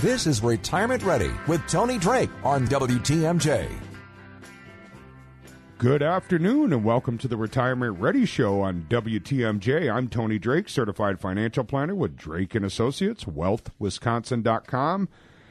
This is Retirement Ready with Tony Drake on WTMJ. Good afternoon and welcome to the Retirement Ready Show on WTMJ. I'm Tony Drake, certified financial planner with Drake and Associates, wealthwisconsin.com.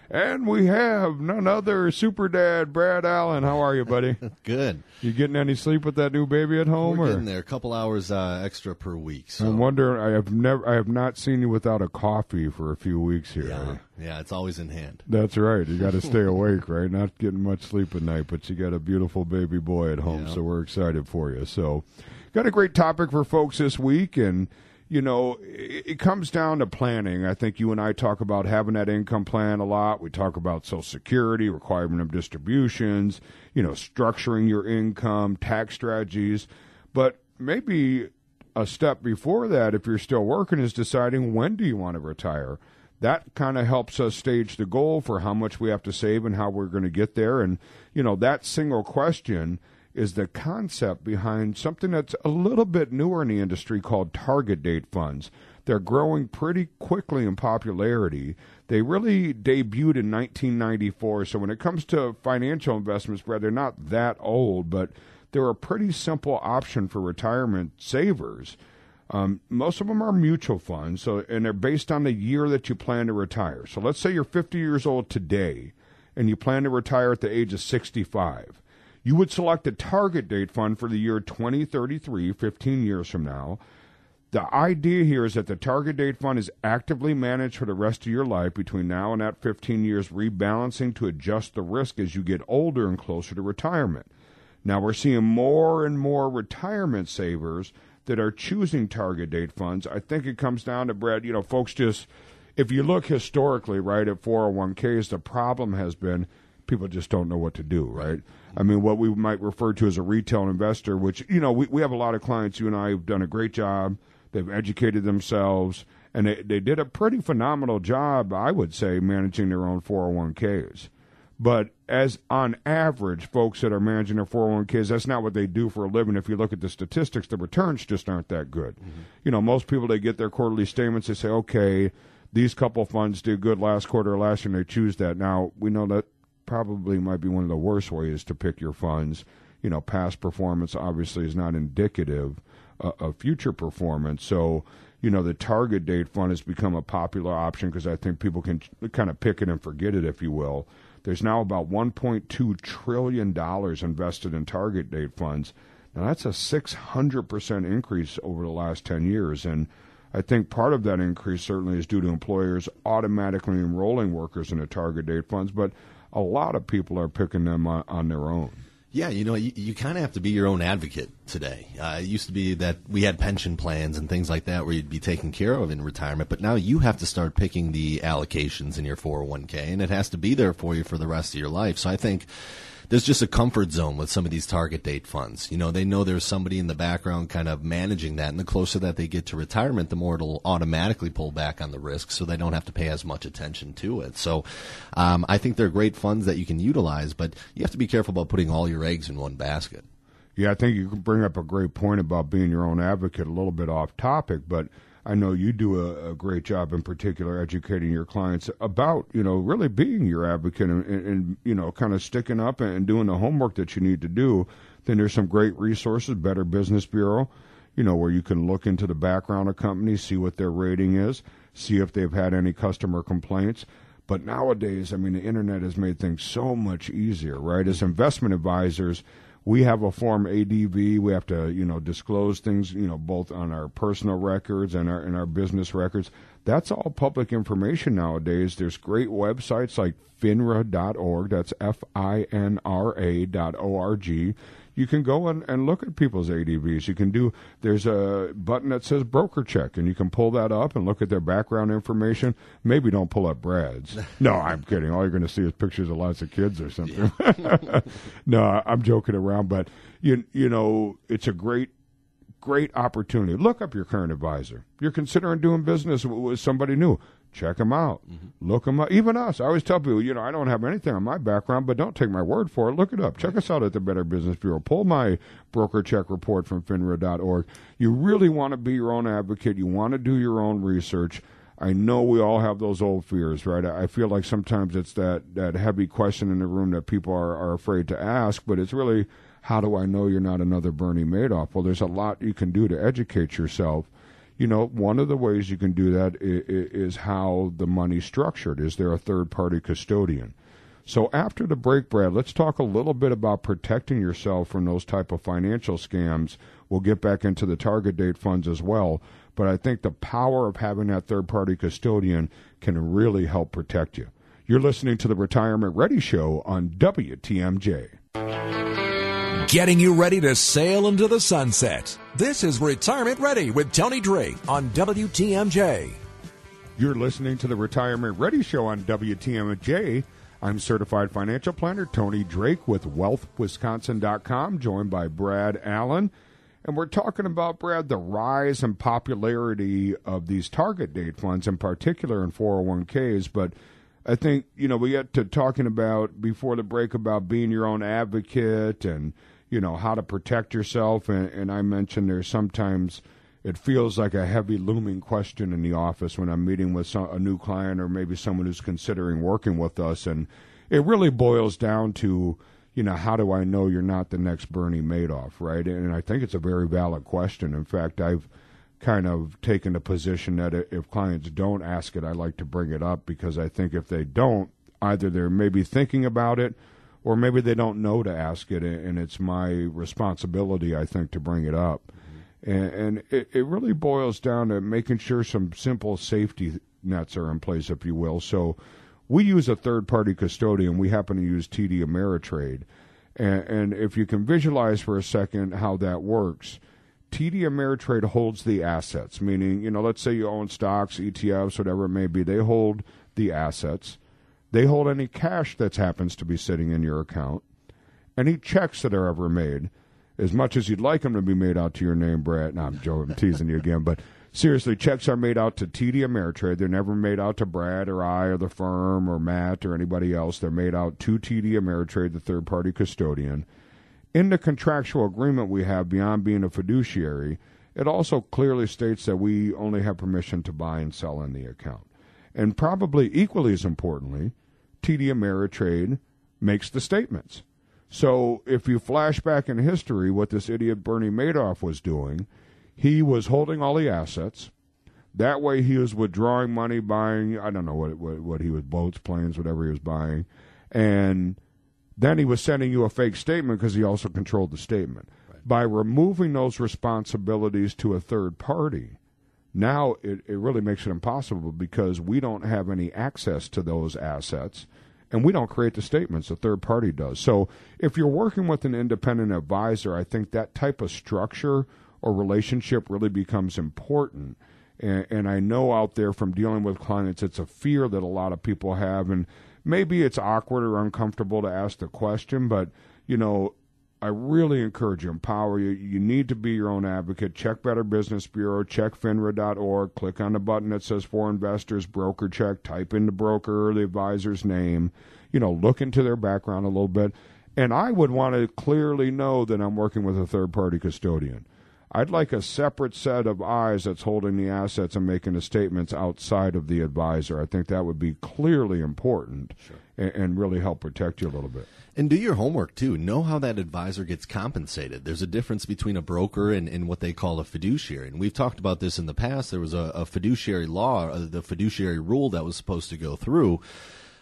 And we have none other super dad Brad Allen. How are you, buddy? Good. You getting any sleep with that new baby at home? We're or? getting there. A couple hours uh, extra per week. So. I'm wondering. I have never. I have not seen you without a coffee for a few weeks here. Yeah, yeah, it's always in hand. That's right. You got to stay awake, right? Not getting much sleep at night, but you got a beautiful baby boy at home, Yeah. so we're excited for you. So, got a great topic for folks this week, and you know, it, comes down to planning. I think you and I talk about having that income plan a lot. We talk about Social Security, requirement of distributions, you know, structuring your income, tax strategies, but maybe a step before that, if you're still working, is deciding when do you want to retire. That kind of helps us stage the goal for how much we have to save and how we're going to get there. And, you know, that single question is the concept behind something that's a little bit newer in the industry called target date funds. They're growing pretty quickly in popularity. They really debuted in 1994. So when it comes to financial investments, Brad, they're not that old, but they're a pretty simple option for retirement savers. Um, most of them are mutual funds, so and they're based on the year that you plan to retire. So let's say you're 50 years old today, and you plan to retire at the age of 65. You would select a target date fund for the year 2033, 15 years from now. The idea here is that the target date fund is actively managed for the rest of your life between now and that 15 years, rebalancing to adjust the risk as you get older and closer to retirement. Now we're seeing more and more retirement savers that are choosing target date funds. I think it comes down to Brad, you know, folks just if you look historically, right, at 401ks, the problem has been people just don't know what to do, right? I mean, what we might refer to as a retail investor, which, you know, we, we have a lot of clients, you and I have done a great job. They've educated themselves, and they, they did a pretty phenomenal job, I would say, managing their own 401ks. But as on average, folks that are managing their 401ks, that's not what they do for a living. If you look at the statistics, the returns just aren't that good. Mm-hmm. You know, most people, they get their quarterly statements, they say, okay, these couple funds did good last quarter or last year, and they choose that. Now, we know that probably might be one of the worst ways to pick your funds. You know, past performance obviously is not indicative uh, of future performance. So, you know, the target date fund has become a popular option because I think people can kind of pick it and forget it, if you will. There's now about 1.2 trillion dollars invested in target date funds. Now that's a 600% increase over the last 10 years and I think part of that increase certainly is due to employers automatically enrolling workers into target date funds, but a lot of people are picking them on, on their own. Yeah, you know, you, you kind of have to be your own advocate today. Uh, it used to be that we had pension plans and things like that where you'd be taken care of in retirement, but now you have to start picking the allocations in your 401k, and it has to be there for you for the rest of your life. So I think there's just a comfort zone with some of these target date funds. You know, they know there's somebody in the background kind of managing that, and the closer that they get to retirement, the more it'll automatically pull back on the risk, so they don't have to pay as much attention to it. So, um, I think they're great funds that you can utilize, but you have to be careful about putting all your eggs in one basket. Yeah, I think you can bring up a great point about being your own advocate, a little bit off topic, but I know you do a, a great job in particular educating your clients about, you know, really being your advocate and, and, and you know, kind of sticking up and doing the homework that you need to do. Then there's some great resources, Better Business Bureau, you know, where you can look into the background of companies, see what their rating is, see if they've had any customer complaints. But nowadays, I mean, the internet has made things so much easier, right? As investment advisors, we have a form ADV. We have to, you know, disclose things, you know, both on our personal records and our and our business records. That's all public information nowadays. There's great websites like finra.org. That's F I N R A dot O R G you can go and, and look at people's ADVs. You can do, there's a button that says broker check, and you can pull that up and look at their background information. Maybe don't pull up Brad's. no, I'm kidding. All you're going to see is pictures of lots of kids or something. Yeah. no, I'm joking around, but you, you know, it's a great great opportunity. Look up your current advisor. You're considering doing business with somebody new check them out. Mm-hmm. Look them up. Even us. I always tell people, you know, I don't have anything on my background, but don't take my word for it. Look it up. Check us out at the Better Business Bureau. Pull my broker check report from FINRA.org. You really want to be your own advocate. You want to do your own research. I know we all have those old fears, right? I feel like sometimes it's that, that heavy question in the room that people are, are afraid to ask, but it's really, how do I know you're not another Bernie Madoff? Well, there's a lot you can do to educate yourself you know, one of the ways you can do that is, is how the money's structured. Is there a third party custodian? So after the break, Brad, let's talk a little bit about protecting yourself from those type of financial scams. We'll get back into the target date funds as well. But I think the power of having that third party custodian can really help protect you. You're listening to the Retirement Ready Show on WTMJ getting you ready to sail into the sunset. This is Retirement Ready with Tony Drake on WTMJ. You're listening to the Retirement Ready Show on WTMJ. I'm certified financial planner Tony Drake with wealthwisconsin.com, joined by Brad Allen. And we're talking about, Brad, the rise and popularity of these target date funds, in particular in 401ks. But I think, you know, we get to talking about before the break about being your own advocate and you know how to protect yourself. And, and i mentioned there's sometimes it feels like a heavy looming question in the office when i'm meeting with some, a new client or maybe someone who's considering working with us. And it really boils down to you know how do i know you're not the next bernie madoff right? And i think it's a very valid question. In fact i've kind of taken a position that if clients don't ask it i like to bring it up because i think if they don't either they're maybe thinking about it or maybe they don't know to ask it, and it's my responsibility, I think, to bring it up. Mm-hmm. And, and it, it really boils down to making sure some simple safety nets are in place, if you will. So we use a third party custodian. We happen to use TD Ameritrade. And, and if you can visualize for a second how that works, TD Ameritrade holds the assets, meaning, you know, let's say you own stocks, ETFs, whatever it may be, they hold the assets. They hold any cash that happens to be sitting in your account, any checks that are ever made, as much as you'd like them to be made out to your name, Brad. No, I'm joking, I'm teasing you again, but seriously, checks are made out to TD Ameritrade. They're never made out to Brad or I or the firm or Matt or anybody else. They're made out to TD Ameritrade, the third party custodian. In the contractual agreement we have, beyond being a fiduciary, it also clearly states that we only have permission to buy and sell in the account. And probably equally as importantly, TD Ameritrade makes the statements. So if you flash back in history, what this idiot Bernie Madoff was doing, he was holding all the assets. That way, he was withdrawing money, buying I don't know what what, what he was boats, planes, whatever he was buying, and then he was sending you a fake statement because he also controlled the statement. Right. By removing those responsibilities to a third party, now it, it really makes it impossible because we don't have any access to those assets and we don't create the statements, a third party does. So if you're working with an independent advisor, I think that type of structure or relationship really becomes important. And, and, I know out there from dealing with clients, it's a fear that a lot of people have. And maybe it's awkward or uncomfortable to ask the question, but, you know, I really encourage you, empower you. You need to be your own advocate. Check Better Business Bureau, check FINRA.org, click on the button that says for investors, broker check, type in the broker or the advisor's name. You know, look into their background a little bit. And I would want to clearly know that I'm working with a third party custodian. I'd like a separate set of eyes that's holding the assets and making the statements outside of the advisor. I think that would be clearly important sure. and, and really help protect you a little bit. And do your homework too. Know how that advisor gets compensated. There's a difference between a broker and, and what they call a fiduciary. And we've talked about this in the past. There was a, a fiduciary law, uh, the fiduciary rule that was supposed to go through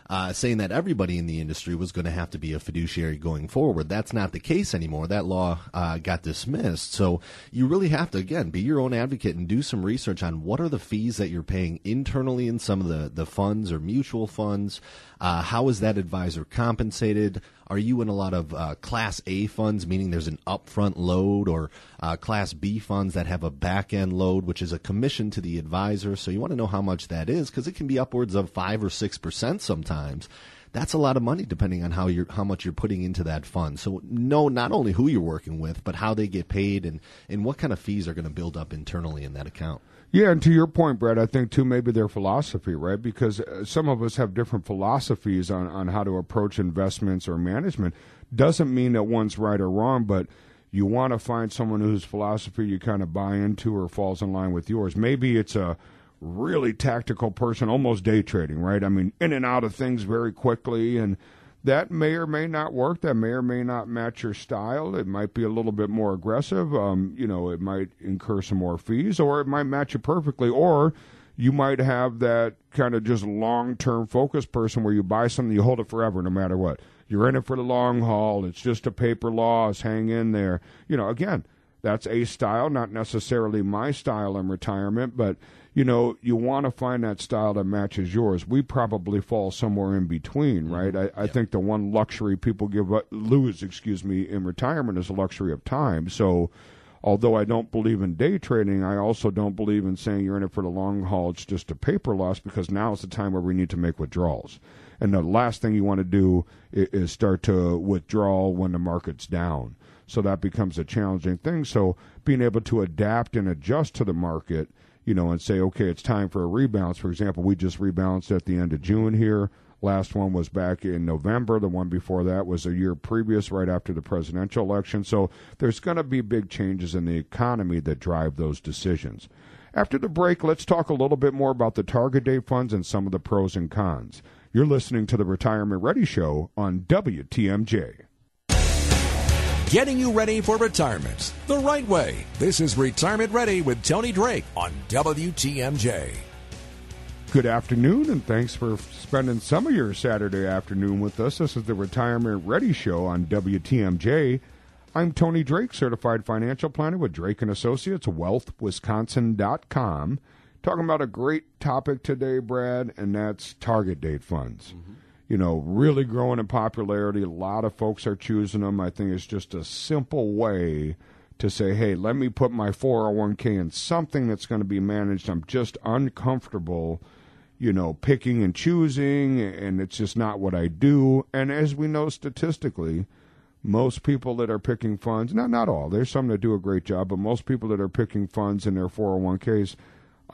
uh, saying that everybody in the industry was going to have to be a fiduciary going forward. That's not the case anymore. That law uh, got dismissed. So you really have to, again, be your own advocate and do some research on what are the fees that you're paying internally in some of the, the funds or mutual funds. Uh, how is that advisor compensated? Are you in a lot of uh, Class A funds, meaning there's an upfront load, or uh, Class B funds that have a back end load, which is a commission to the advisor? So you want to know how much that is because it can be upwards of five or six percent sometimes. That's a lot of money depending on how you're how much you're putting into that fund. So know not only who you're working with, but how they get paid and, and what kind of fees are going to build up internally in that account. Yeah, and to your point, Brad, I think too maybe their philosophy, right? Because uh, some of us have different philosophies on, on how to approach investments or management. Doesn't mean that one's right or wrong, but you want to find someone whose philosophy you kind of buy into or falls in line with yours. Maybe it's a really tactical person, almost day trading, right? I mean, in and out of things very quickly and that may or may not work. That may or may not match your style. It might be a little bit more aggressive. Um, you know, it might incur some more fees, or it might match you perfectly. Or you might have that kind of just long term focused person where you buy something, you hold it forever, no matter what. You're in it for the long haul. It's just a paper loss. Hang in there. You know, again, that's a style, not necessarily my style in retirement, but you know, you want to find that style that matches yours. We probably fall somewhere in between, mm-hmm. right? I, I yep. think the one luxury people give up, lose, excuse me, in retirement is the luxury of time. So, although I don't believe in day trading, I also don't believe in saying you're in it for the long haul. It's just a paper loss because now is the time where we need to make withdrawals. And the last thing you want to do is, is start to withdraw when the market's down. So that becomes a challenging thing. So being able to adapt and adjust to the market – you know, and say, okay, it's time for a rebalance. For example, we just rebalanced at the end of June here. Last one was back in November. The one before that was a year previous, right after the presidential election. So there's going to be big changes in the economy that drive those decisions. After the break, let's talk a little bit more about the target date funds and some of the pros and cons. You're listening to the Retirement Ready Show on WTMJ. Getting you ready for retirement the right way. This is Retirement Ready with Tony Drake on WTMJ. Good afternoon, and thanks for spending some of your Saturday afternoon with us. This is the Retirement Ready Show on WTMJ. I'm Tony Drake, certified financial planner with Drake and Associates, wealthwisconsin.com. Talking about a great topic today, Brad, and that's target date funds. Mm-hmm you know, really growing in popularity. A lot of folks are choosing them. I think it's just a simple way to say, hey, let me put my 401k in something that's going to be managed. I'm just uncomfortable, you know, picking and choosing, and it's just not what I do. And as we know statistically, most people that are picking funds, not not all, there's some that do a great job, but most people that are picking funds in their 401ks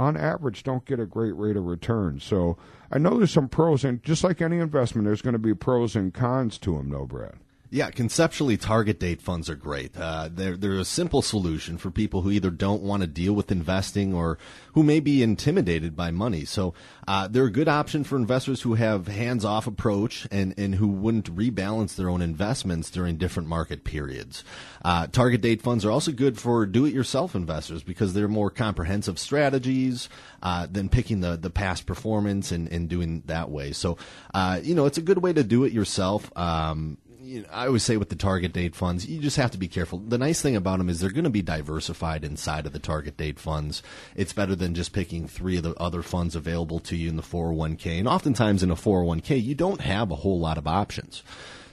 on average don't get a great rate of return. So I know there's some pros, and just like any investment, there's going to be pros and cons to them, though, Brad. Yeah, conceptually, target date funds are great. Uh, they're they're a simple solution for people who either don't want to deal with investing or who may be intimidated by money. So uh, they're a good option for investors who have hands off approach and and who wouldn't rebalance their own investments during different market periods. Uh, target date funds are also good for do it yourself investors because they're more comprehensive strategies uh, than picking the the past performance and and doing that way. So uh, you know it's a good way to do it yourself. Um, you know, I always say with the target date funds, you just have to be careful. The nice thing about them is they're going to be diversified inside of the target date funds. It's better than just picking three of the other funds available to you in the 401k. And oftentimes in a 401k, you don't have a whole lot of options.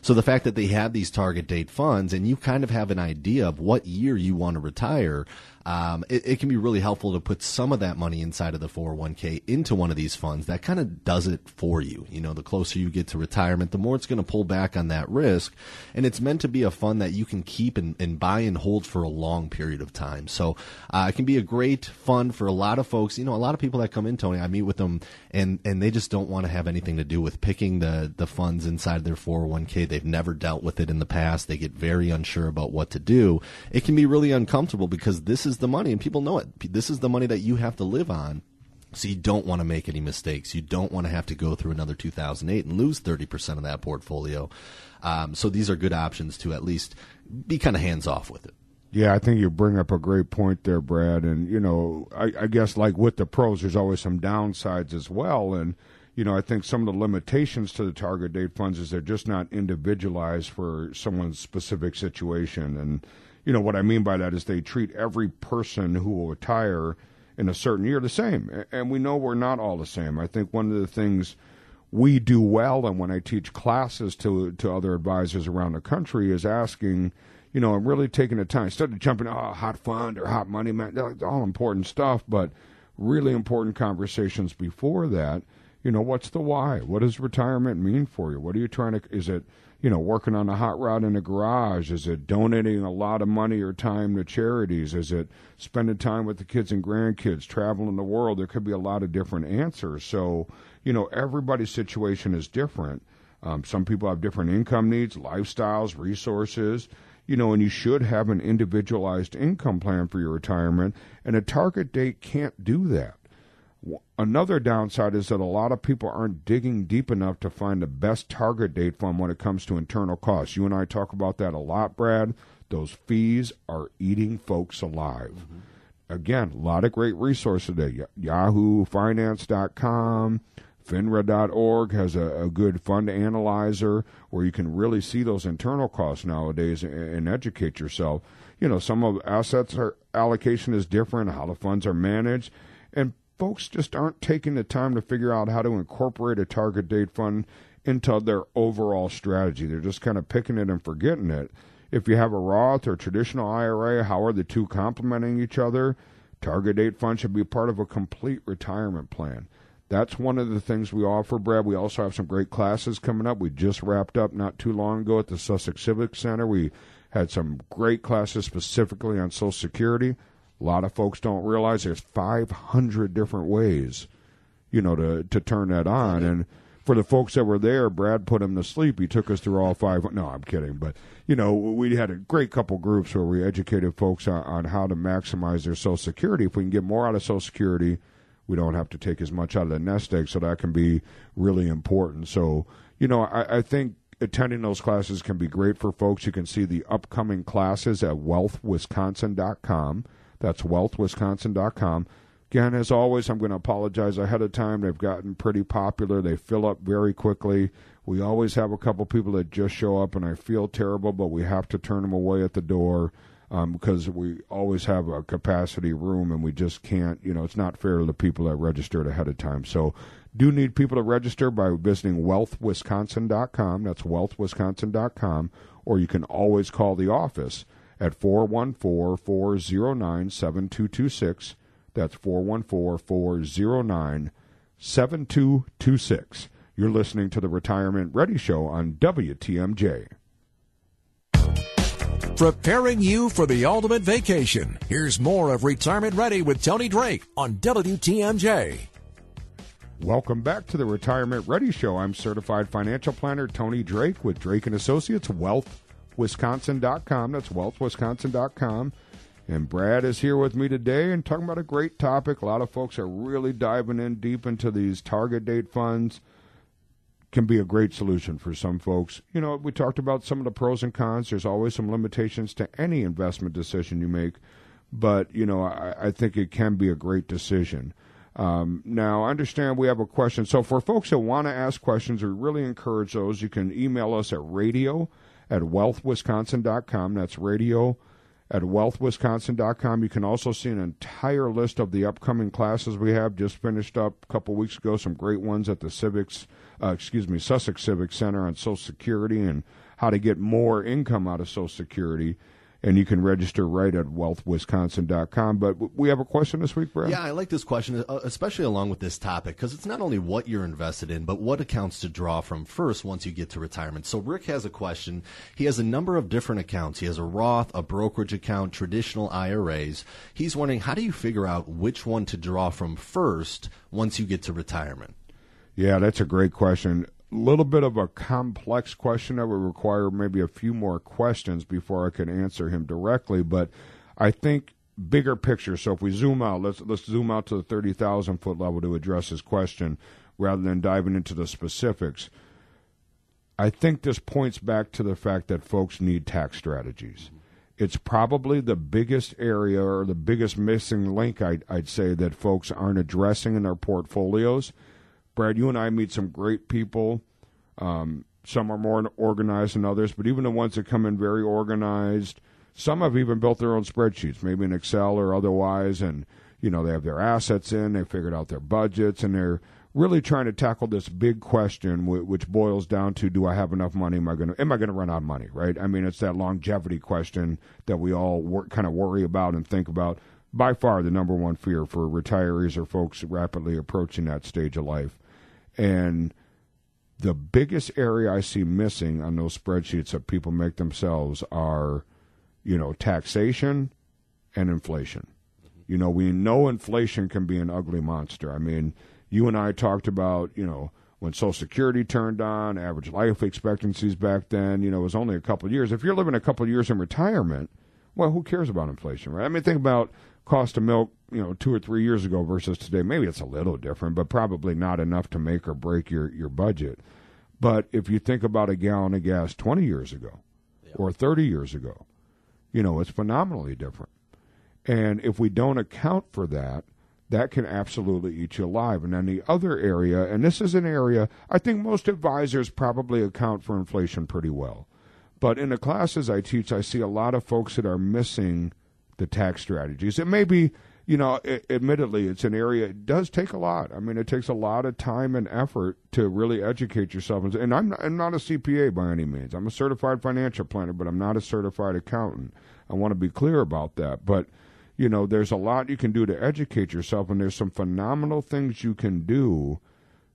So the fact that they have these target date funds and you kind of have an idea of what year you want to retire, um, it, it, can be really helpful to put some of that money inside of the 401k into one of these funds that kind of does it for you. You know, the closer you get to retirement, the more it's going to pull back on that risk. And it's meant to be a fund that you can keep and, and buy and hold for a long period of time. So uh, it can be a great fund for a lot of folks. You know, a lot of people that come in, Tony, I meet with them and, and they just don't want to have anything to do with picking the, the funds inside their 401k. They've never dealt with it in the past. They get very unsure about what to do. It can be really uncomfortable because this is the money and people know it. This is the money that you have to live on. So you don't want to make any mistakes. You don't want to have to go through another 2008 and lose 30% of that portfolio. Um, so these are good options to at least be kind of hands off with it. Yeah, I think you bring up a great point there, Brad. And you know, I, I guess like with the pros, there's always some downsides as well. And you know, I think some of the limitations to the target date funds is they're just not individualized for someone's specific situation. And you know what I mean by that is they treat every person who will retire in a certain year the same. And we know we're not all the same. I think one of the things we do well, and when I teach classes to to other advisors around the country, is asking you know, I'm really taking the time instead of jumping, oh, hot fund or hot money, man, all important stuff, but really important conversations before that. You know, what's the why? What does retirement mean for you? What are you trying to? Is it you know working on a hot rod in a garage? Is it donating a lot of money or time to charities? Is it spending time with the kids and grandkids, traveling the world? There could be a lot of different answers. So you know, everybody's situation is different. Um, some people have different income needs, lifestyles, resources you know, and you should have an individualized income plan for your retirement, and a target date can't do that. Another downside is that a lot of people aren't digging deep enough to find the best target date fund when it comes to internal costs. You and I talk about that a lot, Brad. Those fees are eating folks alive. Mm-hmm. Again, a lot of great resources today. YahooFinance.com, FINRA.org has a, a, good fund analyzer where you can really see those internal costs nowadays and, and educate yourself. You know, some of assets are, allocation is different, how the funds are managed, and folks just aren't taking the time to figure out how to incorporate a target date fund into their overall strategy. They're just kind of picking it and forgetting it. If you have a Roth or traditional IRA, how are the two complementing each other? Target date fund should be part of a complete retirement plan. That's one of the things we offer, Brad. We also have some great classes coming up. We just wrapped up not too long ago at the Sussex Civic Center. We had some great classes specifically on Social Security. A lot of folks don't realize there's 500 different ways, you know, to to turn that on. And for the folks that were there, Brad put them to sleep. He took us through all five. No, I'm kidding, but you know, we had a great couple groups where we educated folks on, on how to maximize their Social Security. If we can get more out of Social Security we don't have to take as much out of the nest egg, so that can be really important. So, you know, I, I think attending those classes can be great for folks. You can see the upcoming classes at wealthwisconsin.com. That's wealthwisconsin.com. Again, as always, I'm going to apologize ahead of time. They've gotten pretty popular. They fill up very quickly. We always have a couple people that just show up, and I feel terrible, but we have to turn them away at the door um, because we always have a capacity room and we just can't, you know, it's not fair to the people that registered ahead of time. So do need people to register by visiting wealthwisconsin.com. That's wealthwisconsin.com. Or you can always call the office at 414 409 7226. That's 414 409 7226. You're listening to the Retirement Ready Show on WTMJ. Preparing you for the ultimate vacation. Here's more of Retirement Ready with Tony Drake on WTMJ. Welcome back to the Retirement Ready Show. I'm certified financial planner Tony Drake with Drake and Associates, wealthwisconsin.com. That's wealthwisconsin.com. And Brad is here with me today and talking about a great topic. A lot of folks are really diving in deep into these target date funds can be a great solution for some folks. You know, we talked about some of the pros and cons. There's always some limitations to any investment decision you make, but you know, I, I think it can be a great decision. Um, now, I understand we have a question. So, for folks that want to ask questions, we really encourage those. You can email us at radio at wealthwisconsin.com. That's radio at wealthwisconsin.com. You can also see an entire list of the upcoming classes we have. Just finished up a couple weeks ago, some great ones at the Civics uh, excuse me, Sussex Civic Center on Social Security and how to get more income out of Social Security. And you can register right at wealthwisconsin.com. But we have a question this week, Brad. Yeah, I like this question, uh, especially along with this topic, because it's not only what you're invested in, but what accounts to draw from first once you get to retirement. So Rick has a question. He has a number of different accounts. He has a Roth, a brokerage account, traditional IRAs. He's wondering how do you figure out which one to draw from first once you get to retirement? Yeah, that's a great question little bit of a complex question that would require maybe a few more questions before I could answer him directly. But I think bigger picture. So if we zoom out, let's let's zoom out to the thirty thousand foot level to address his question, rather than diving into the specifics. I think this points back to the fact that folks need tax strategies. It's probably the biggest area or the biggest missing link I'd, I'd say that folks aren't addressing in their portfolios Brad, you and I meet some great people. Um, some are more organized than others, but even the ones that come in very organized, some have even built their own spreadsheets, maybe in Excel or otherwise, and you know they have their assets in, they figured out their budgets, and they're really trying to tackle this big question, which boils down to: Do I have enough money? Am I going to am I going to run out of money? Right? I mean, it's that longevity question that we all kind of worry about and think about. By far, the number one fear for retirees or folks rapidly approaching that stage of life. And the biggest area I see missing on those spreadsheets that people make themselves are, you know, taxation and inflation. You know, we know inflation can be an ugly monster. I mean, you and I talked about, you know, when Social Security turned on, average life expectancies back then, you know, it was only a couple years. If you're living a couple years in retirement, well, who cares about inflation, right? I mean, think about cost of milk, you know, two or three years ago versus today. Maybe it's a little different, but probably not enough to make or break your, your budget. But if you think about a gallon of gas 20 years ago yeah. or 30 years ago, you know, it's phenomenally different. And if we don't account for that, that can absolutely eat you alive. And then the other area, and this is an area I think most advisors probably account for inflation pretty well. But in the classes I teach, I see a lot of folks that are missing the tax strategies. It may be, you know, it, admittedly, it's an area, it does take a lot. I mean, it takes a lot of time and effort to really educate yourself. And I'm not, I'm not a CPA by any means. I'm a certified financial planner, but I'm not a certified accountant. I want to be clear about that. But, you know, there's a lot you can do to educate yourself, and there's some phenomenal things you can do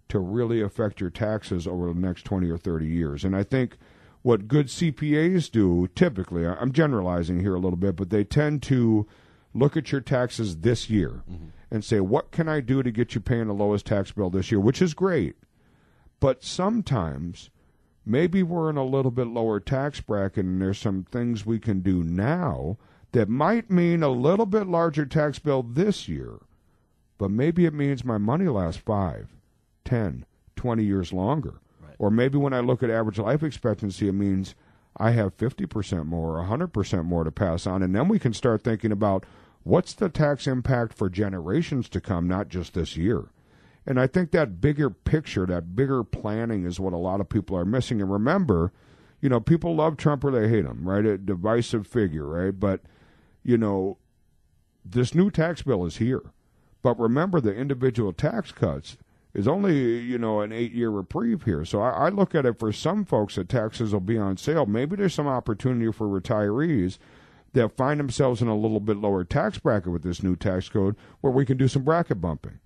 to really affect your taxes over the next 20 or 30 years. And I think – what good CPAs do typically, I'm generalizing here a little bit, but they tend to look at your taxes this year mm-hmm. and say, what can I do to get you paying the lowest tax bill this year, which is great. But sometimes maybe we're in a little bit lower tax bracket and there's some things we can do now that might mean a little bit larger tax bill this year, but maybe it means my money lasts five, ten, twenty years longer. Or maybe when I look at average life expectancy, it means I have 50% more, 100% more to pass on. And then we can start thinking about what's the tax impact for generations to come, not just this year. And I think that bigger picture, that bigger planning is what a lot of people are missing. And remember, you know, people love Trump or they hate him, right? A divisive figure, right? But, you know, this new tax bill is here. But remember the individual tax cuts is only you know an eight year reprieve here. So I, I, look at it for some folks that taxes will be on sale. Maybe there's some opportunity for retirees that find themselves in a little bit lower tax bracket with this new tax code, where we can do some bracket bumping.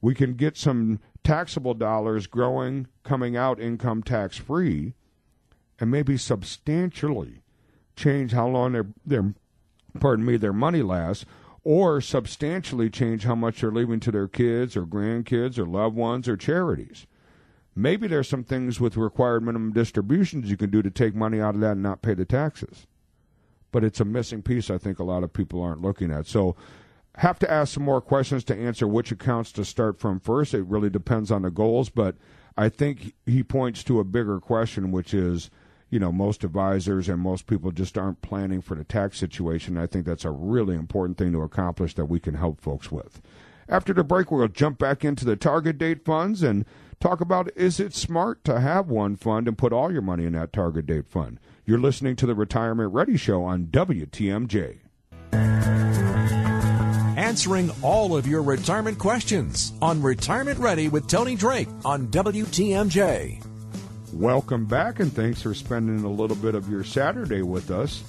We can get some taxable dollars growing, coming out income tax free, and maybe substantially change how long their their pardon me their money lasts or substantially change how much they're leaving to their kids or grandkids or loved ones or charities. Maybe there's some things with required minimum distributions you can do to take money out of that and not pay the taxes. But it's a missing piece I think a lot of people aren't looking at. So have to ask some more questions to answer which accounts to start from first. It really depends on the goals, but I think he points to a bigger question which is you know most advisors and most people just aren't planning for the tax situation. I think that's a really important thing to accomplish that we can help folks with. After the break, we'll jump back into the target date funds and talk about is it smart to have one fund and put all your money in that target date fund. You're listening to the Retirement Ready Show on WTMJ. Answering all of your retirement questions on Retirement Ready with Tony Drake on WTMJ. Welcome back, and thanks for spending a little bit of your Saturday with us.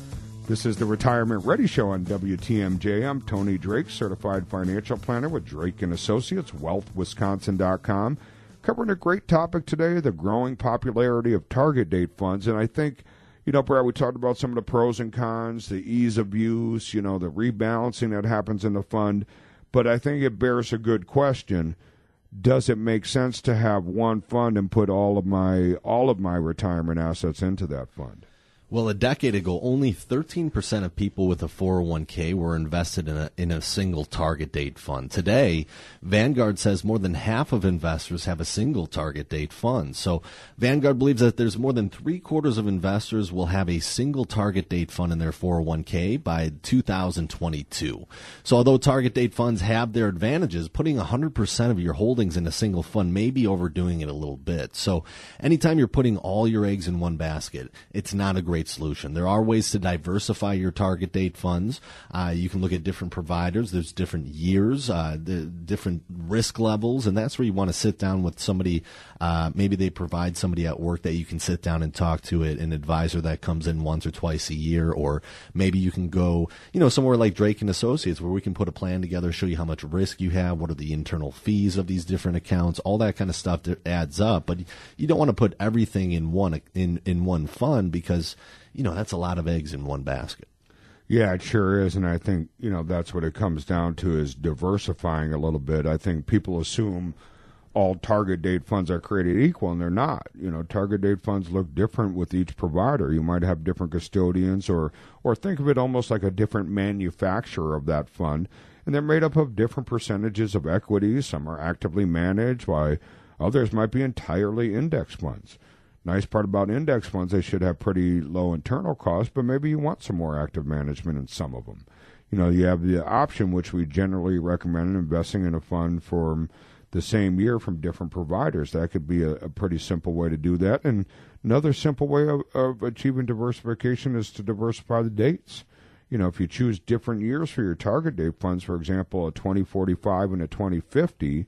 This is the Retirement Ready Show on WTMJ. I'm Tony Drake, certified financial planner with Drake and Associates, wealthwisconsin.com. Covering a great topic today, the growing popularity of target date funds. And I think, you know, Brad, we talked about some of the pros and cons, the ease of use, you know, the rebalancing that happens in the fund. But I think it bears a good question. Does it make sense to have one fund and put all of my all of my retirement assets into that fund? Well, a decade ago, only 13% of people with a 401k were invested in a, in a single target date fund. Today, Vanguard says more than half of investors have a single target date fund. So, Vanguard believes that there's more than three quarters of investors will have a single target date fund in their 401k by 2022. So, although target date funds have their advantages, putting 100% of your holdings in a single fund may be overdoing it a little bit. So, anytime you're putting all your eggs in one basket, it's not a great great solution. There are ways to diversify your target date funds. Uh, you can look at different providers. There's different years, uh, the different risk levels, and that's where you want to sit down with somebody. Uh, maybe they provide somebody at work that you can sit down and talk to it, an advisor that comes in once or twice a year, or maybe you can go, you know, somewhere like Drake and Associates where we can put a plan together, show you how much risk you have, what are the internal fees of these different accounts, all that kind of stuff that adds up. But you don't want to put everything in one in in one fund because you know, that's a lot of eggs in one basket. Yeah, it sure is, and I think you know that's what it comes down to is diversifying a little bit. I think people assume all target date funds are created equal, and they're not. You know, target date funds look different with each provider. You might have different custodians, or or think of it almost like a different manufacturer of that fund, and they're made up of different percentages of equities. Some are actively managed, while others might be entirely index funds. Nice part about index funds, they should have pretty low internal costs, but maybe you want some more active management in some of them. You know, you have the option, which we generally recommend investing in a fund for the same year from different providers. That could be a, a pretty simple way to do that. And another simple way of, of achieving diversification is to diversify the dates. You know, if you choose different years for your target date funds, for example, a 2045 and a 2050,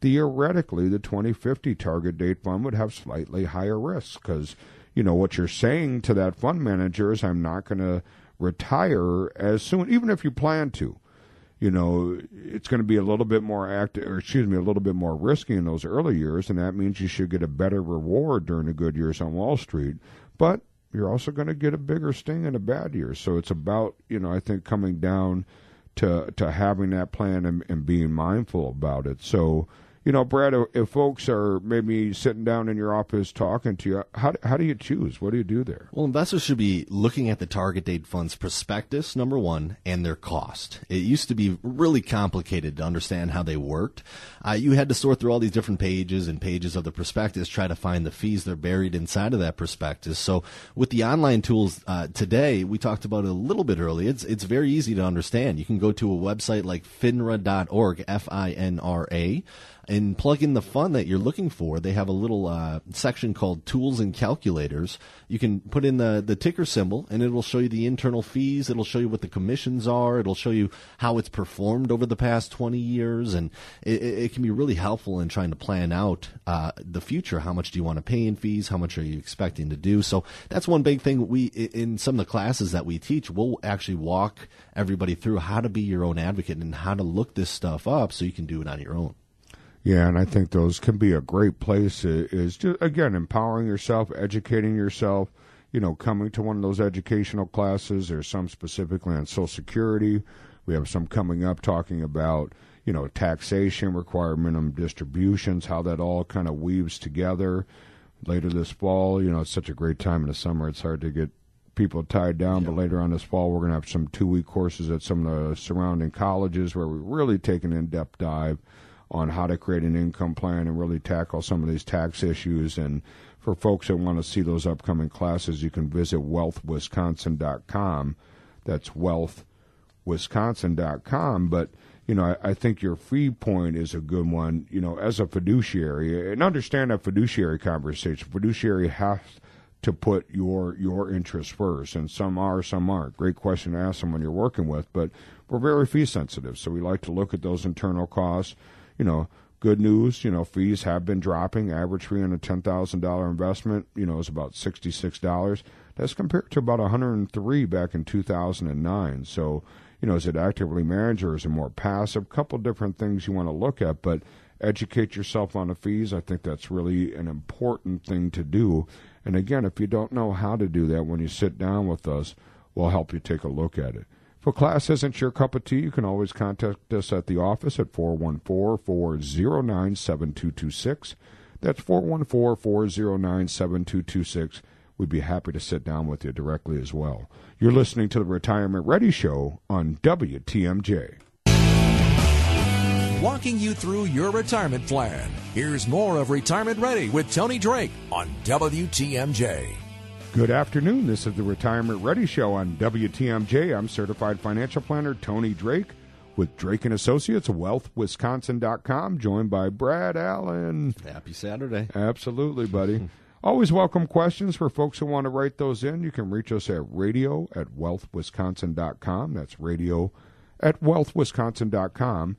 theoretically, the 2050 target date fund would have slightly higher risks because, you know, what you're saying to that fund manager is, I'm not going to retire as soon, even if you plan to. You know, it's going to be a little bit more active, or excuse me, a little bit more risky in those early years, and that means you should get a better reward during the good years on Wall Street. But you're also going to get a bigger sting in a bad year So it's about, you know, I think coming down to to having that plan and, and being mindful about it. So, you know, Brad, if folks are maybe sitting down in your office talking to you, how, how do you choose? What do you do there? Well, investors should be looking at the target date fund's prospectus, number one, and their cost. It used to be really complicated to understand how they worked. Uh, you had to sort through all these different pages and pages of the prospectus, try to find the fees that are buried inside of that prospectus. So with the online tools uh, today, we talked about it a little bit earlier. It's, it's very easy to understand. You can go to a website like finra.org, F-I-N-R-A, and plug in the fund that you're looking for. They have a little uh, section called Tools and Calculators. You can put in the, the ticker symbol, and it will show you the internal fees. It'll show you what the commissions are. It'll show you how it's performed over the past 20 years, and it, it can be really helpful in trying to plan out uh, the future. How much do you want to pay in fees? How much are you expecting to do? So that's one big thing. We in some of the classes that we teach, we'll actually walk everybody through how to be your own advocate and how to look this stuff up so you can do it on your own. Yeah, and I think those can be a great place. Is just again empowering yourself, educating yourself. You know, coming to one of those educational classes. There's some specifically on Social Security. We have some coming up talking about you know taxation, required minimum distributions, how that all kind of weaves together. Later this fall, you know, it's such a great time in the summer. It's hard to get people tied down. But later on this fall, we're going to have some two week courses at some of the surrounding colleges where we really take an in depth dive on how to create an income plan and really tackle some of these tax issues. And for folks that want to see those upcoming classes, you can visit wealthwisconsin.com. That's wealthwisconsin.com. But you know, I, I, think your fee point is a good one. You know, as a fiduciary, and understand that fiduciary conversation. Fiduciary has to put your your interests first, and some are, some aren't. Great question to ask someone you're working with, but we're very fee sensitive, so we like to look at those internal costs you know, good news, you know, fees have been dropping. Average fee on a $10,000 investment, you know, is about $66. That's compared to about 103 back in 2009. So, you know, is it actively managed or is it more passive? couple different things you want to look at, but educate yourself on the fees. I think that's really an important thing to do. And again, if you don't know how to do that when you sit down with us, we'll help you take a look at it. If a class isn't your cup of tea, you can always contact us at the office at 414 409 7226. That's 414 409 7226. We'd be happy to sit down with you directly as well. You're listening to the Retirement Ready Show on WTMJ. Walking you through your retirement plan. Here's more of Retirement Ready with Tony Drake on WTMJ. Good afternoon. This is the Retirement Ready Show on WTMJ. I'm certified financial planner Tony Drake with Drake and Associates, wealthwisconsin.com, joined by Brad Allen. Happy Saturday. Absolutely, buddy. Always welcome questions for folks who want to write those in. You can reach us at radio at wealthwisconsin.com. That's radio at wealthwisconsin.com.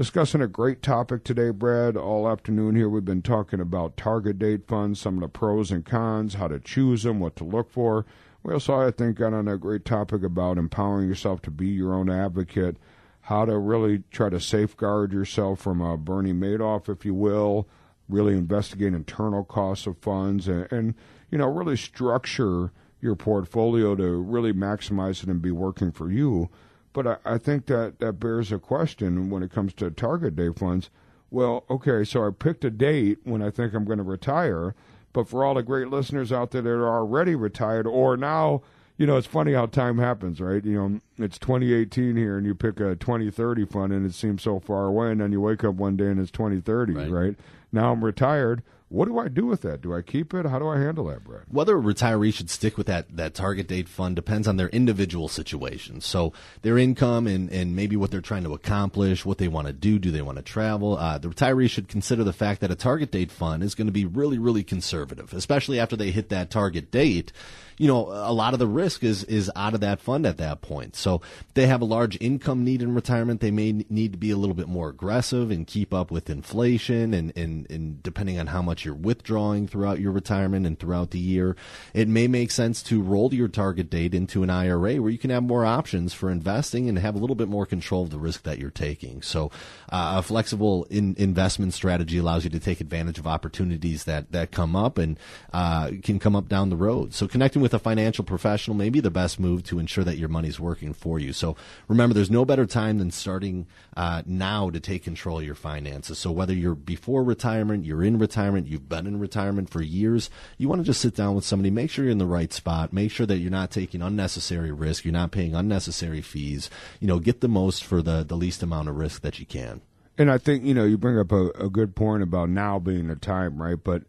Discussing a great topic today, Brad. All afternoon here, we've been talking about target date funds, some of the pros and cons, how to choose them, what to look for. We also, I think, got on a great topic about empowering yourself to be your own advocate, how to really try to safeguard yourself from a Bernie Madoff, if you will, really investigate internal costs of funds, and, and you know, really structure your portfolio to really maximize it and be working for you. But I, I think that that bears a question when it comes to target date funds. Well, okay, so I picked a date when I think I'm going to retire, but for all the great listeners out there that are already retired or now, you know, it's funny how time happens, right? You know, it's 2018 here and you pick a 2030 fund and it seems so far away and then you wake up one day and it's 2030, right? right? Now I'm retired what do I do with that? Do I keep it? How do I handle that, Brad? Whether a retiree should stick with that, that target date fund depends on their individual situation. So their income and, and maybe what they're trying to accomplish, what they want to do, do they want to travel? Uh, the retiree should consider the fact that a target date fund is going to be really, really conservative, especially after they hit that target date you know, a lot of the risk is is out of that fund at that point. So they have a large income need in retirement. They may need to be a little bit more aggressive and keep up with inflation and, and, and depending on how much you're withdrawing throughout your retirement and throughout the year, it may make sense to roll your target date into an IRA where you can have more options for investing and have a little bit more control of the risk that you're taking. So uh, a flexible in, investment strategy allows you to take advantage of opportunities that, that come up and uh, can come up down the road. So connecting with with a financial professional may be the best move to ensure that your money's working for you. So remember, there's no better time than starting uh, now to take control of your finances. So whether you're before retirement, you're in retirement, you've been in retirement for years, you want to just sit down with somebody, make sure you're in the right spot, make sure that you're not taking unnecessary risk, you're not paying unnecessary fees. You know, get the most for the, the least amount of risk that you can. And I think, you know, you bring up a, a good point about now being the time, right? But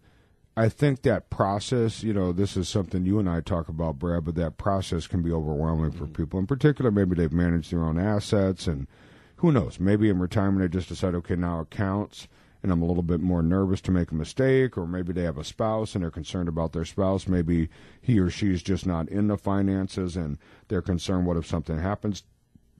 I think that process, you know, this is something you and I talk about, Brad, but that process can be overwhelming for mm-hmm. people. In particular, maybe they've managed their own assets, and who knows? Maybe in retirement they just decide, okay, now it counts, and I'm a little bit more nervous to make a mistake, or maybe they have a spouse and they're concerned about their spouse. Maybe he or she's just not in the finances, and they're concerned, what if something happens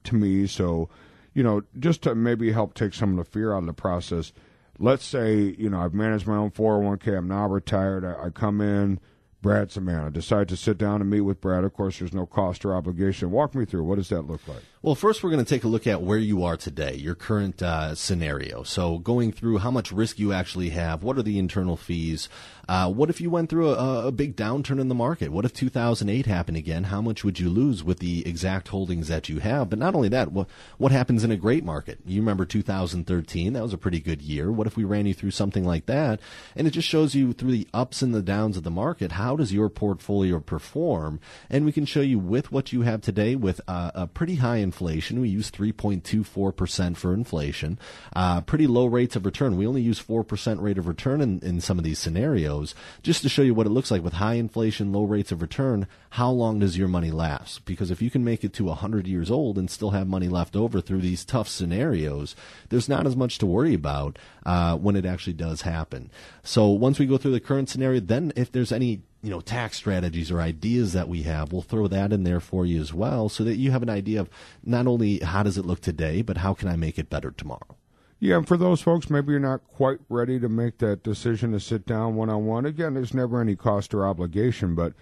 to me? So, you know, just to maybe help take some of the fear out of the process let's say, you know, I've managed my own 401k, I'm now retired, I, I come in, Brad's the man. Decide to sit down and meet with Brad. Of course, there's no cost or obligation. Walk me through. What does that look like? Well, first, we're going to take a look at where you are today, your current uh, scenario. So, going through how much risk you actually have, what are the internal fees? Uh, what if you went through a, a, big downturn in the market? What if 2008 happened again? How much would you lose with the exact holdings that you have? But not only that, what, what happens in a great market? You remember 2013, that was a pretty good year. What if we ran you through something like that? And it just shows you through the ups and the downs of the market, how does your portfolio perform? And we can show you with what you have today with uh, a pretty high inflation. We use 3.24% for inflation. Uh, pretty low rates of return. We only use 4% rate of return in, in some of these scenarios just to show you what it looks like with high inflation, low rates of return. How long does your money last? Because if you can make it to 100 years old and still have money left over through these tough scenarios, there's not as much to worry about uh, when it actually does happen. So once we go through the current scenario, then if there's any you know tax strategies or ideas that we have we'll throw that in there for you as well so that you have an idea of not only how does it look today but how can i make it better tomorrow yeah and for those folks maybe you're not quite ready to make that decision to sit down one on one again there's never any cost or obligation but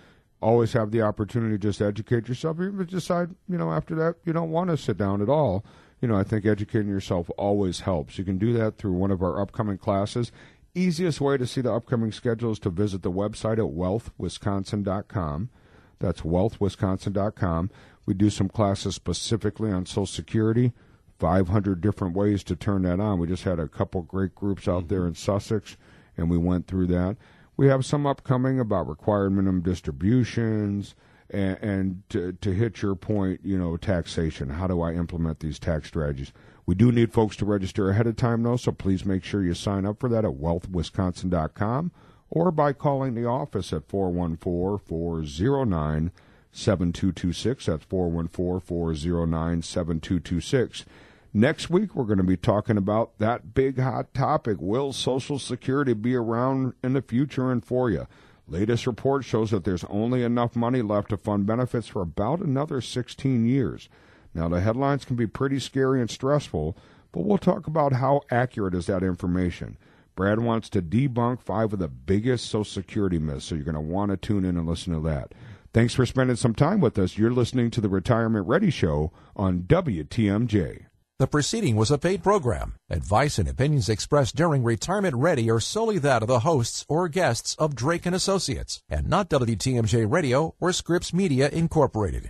always have the opportunity to just educate yourself. Even decide, you know, after that you don't want to sit down at all, you know, I think educating yourself always helps. You can do that through one of our upcoming classes. Easiest way to see the upcoming schedule is to visit the website at wealthwisconsin.com. That's wealthwisconsin.com. We do some classes specifically on Social Security, 500 different ways to turn that on. We just had a couple great groups out there mm-hmm. in Sussex, and we went through that. We have some upcoming about required minimum distributions, and, and to, to hit your point, you know, taxation. How do I implement these tax strategies? We do need folks to register ahead of time, though, so please make sure you sign up for that at wealthwisconsin.com or by calling the office at 414 409 7226. That's 414 409 7226. Next week, we're going to be talking about that big hot topic Will Social Security be around in the future and for you? Latest report shows that there's only enough money left to fund benefits for about another 16 years. Now, the headlines can be pretty scary and stressful, but we'll talk about how accurate is that information. Brad wants to debunk five of the biggest Social Security myths, so you're going to want to tune in and listen to that. Thanks for spending some time with us. You're listening to the Retirement Ready Show on WTMJ. The proceeding was a paid program. Advice and opinions expressed during Retirement Ready are solely that of the hosts or guests of Drake and Associates, and not WTMJ Radio or Scripps Media Incorporated.